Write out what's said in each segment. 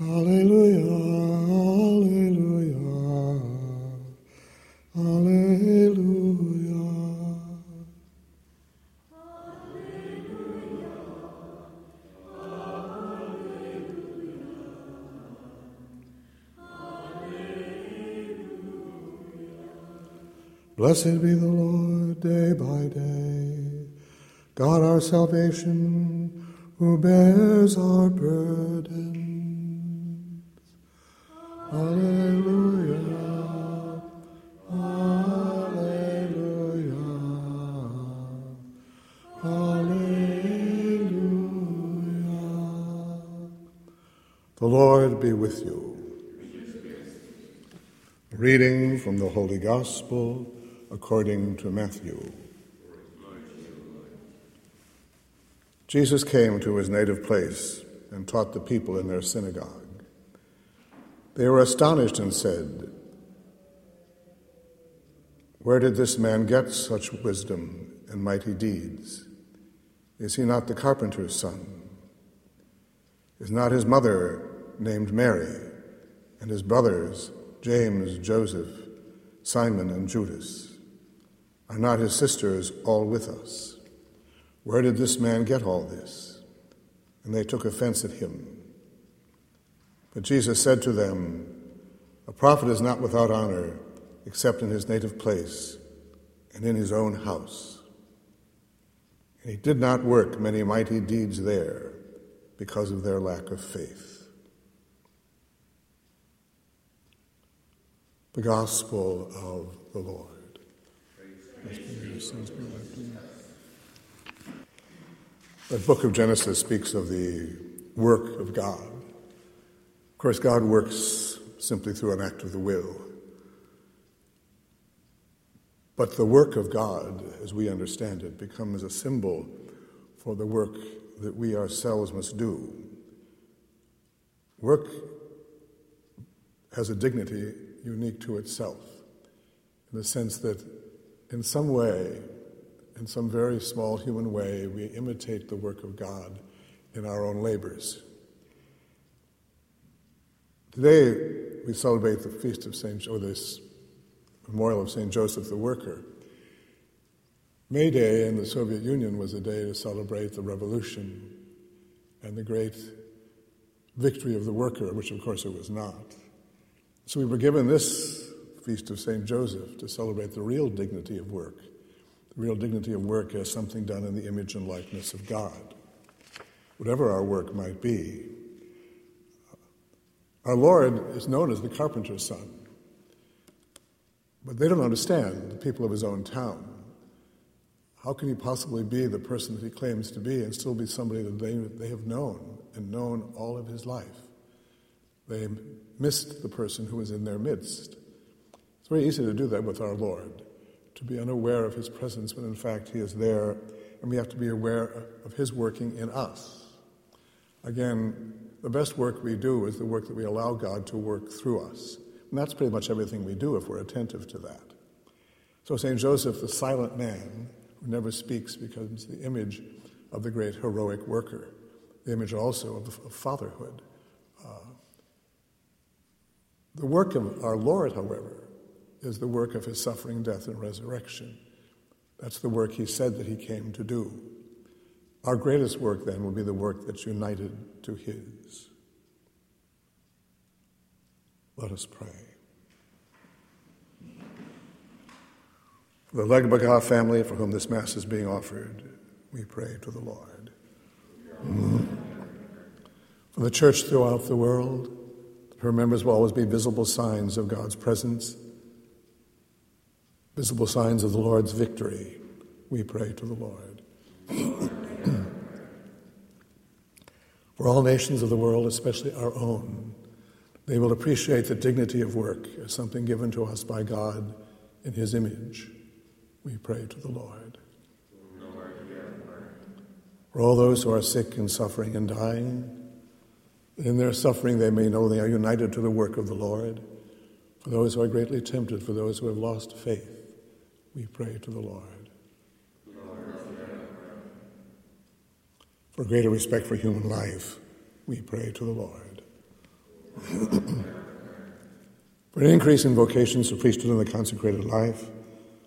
Alleluia, Alleluia, Alleluia. Blessed be the Lord day by day, God our salvation, who bears our burdens. The Lord be with you. Reading from the Holy Gospel according to Matthew. Jesus came to his native place and taught the people in their synagogue. They were astonished and said, Where did this man get such wisdom and mighty deeds? Is he not the carpenter's son? Is not his mother named Mary, and his brothers James, Joseph, Simon, and Judas? Are not his sisters all with us? Where did this man get all this? And they took offense at him. But Jesus said to them, A prophet is not without honor except in his native place and in his own house. And he did not work many mighty deeds there because of their lack of faith. The Gospel of the Lord. The book of Genesis speaks of the work of God. Of course, God works simply through an act of the will. But the work of God, as we understand it, becomes a symbol for the work that we ourselves must do. Work has a dignity unique to itself, in the sense that in some way, in some very small human way, we imitate the work of God in our own labors. Today, we celebrate the feast of St. or this memorial of St. Joseph the Worker. May Day in the Soviet Union was a day to celebrate the revolution and the great victory of the worker, which of course it was not. So we were given this feast of St. Joseph to celebrate the real dignity of work. The real dignity of work as something done in the image and likeness of God, whatever our work might be. Our Lord is known as the carpenter's son, but they don't understand the people of his own town. How can he possibly be the person that he claims to be and still be somebody that they, they have known and known all of his life? They missed the person who was in their midst. It's very easy to do that with our Lord, to be unaware of his presence when in fact he is there, and we have to be aware of his working in us. Again, the best work we do is the work that we allow God to work through us. And that's pretty much everything we do if we're attentive to that. So, St. Joseph, the silent man who never speaks, becomes the image of the great heroic worker, the image also of, fatherhood. Uh, the work of our Lord, however, is the work of his suffering, death, and resurrection. That's the work he said that he came to do. Our greatest work, then, will be the work that's united to his. Let us pray. For the Legbaga family for whom this Mass is being offered, we pray to the Lord. Mm. For the church throughout the world, her members will always be visible signs of God's presence visible signs of the Lord's victory, we pray to the Lord. For all nations of the world, especially our own, they will appreciate the dignity of work as something given to us by God in His image. We pray to the Lord. For all those who are sick and suffering and dying, in their suffering they may know they are united to the work of the Lord. For those who are greatly tempted, for those who have lost faith, we pray to the Lord. For greater respect for human life, we pray to the Lord. for an increase in vocations to priesthood and the consecrated life,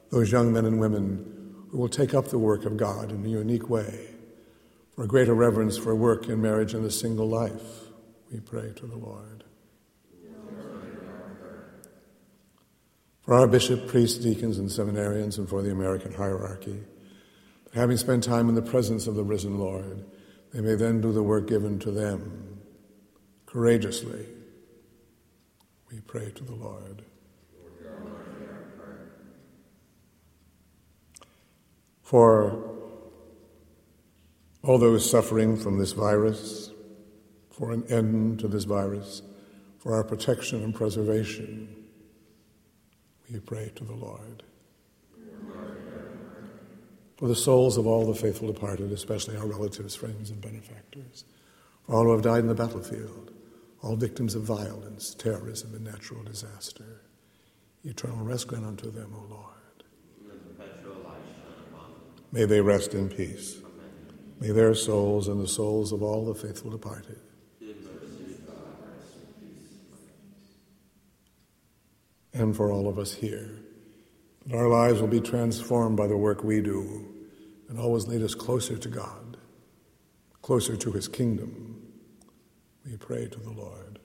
those young men and women who will take up the work of God in a unique way, for a greater reverence for work in marriage and the single life, we pray to the Lord. For our bishop, priests, deacons, and seminarians, and for the American hierarchy, having spent time in the presence of the risen Lord, they may then do the work given to them courageously. We pray to the Lord. For all those suffering from this virus, for an end to this virus, for our protection and preservation, we pray to the Lord. For the souls of all the faithful departed, especially our relatives, friends, and benefactors, for all who have died in the battlefield, all victims of violence, terrorism, and natural disaster, eternal rest grant unto them, O Lord. May they rest in peace. May their souls and the souls of all the faithful departed and for all of us here. That our lives will be transformed by the work we do and always lead us closer to God, closer to His kingdom. We pray to the Lord.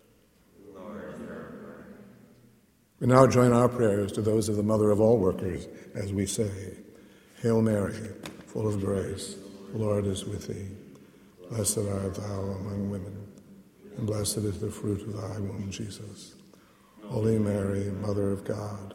we now join our prayers to those of the Mother of all workers as we say, Hail Mary, full of grace, the Lord is with thee. Blessed art thou among women, and blessed is the fruit of thy womb, Jesus. Holy Mary, Mother of God,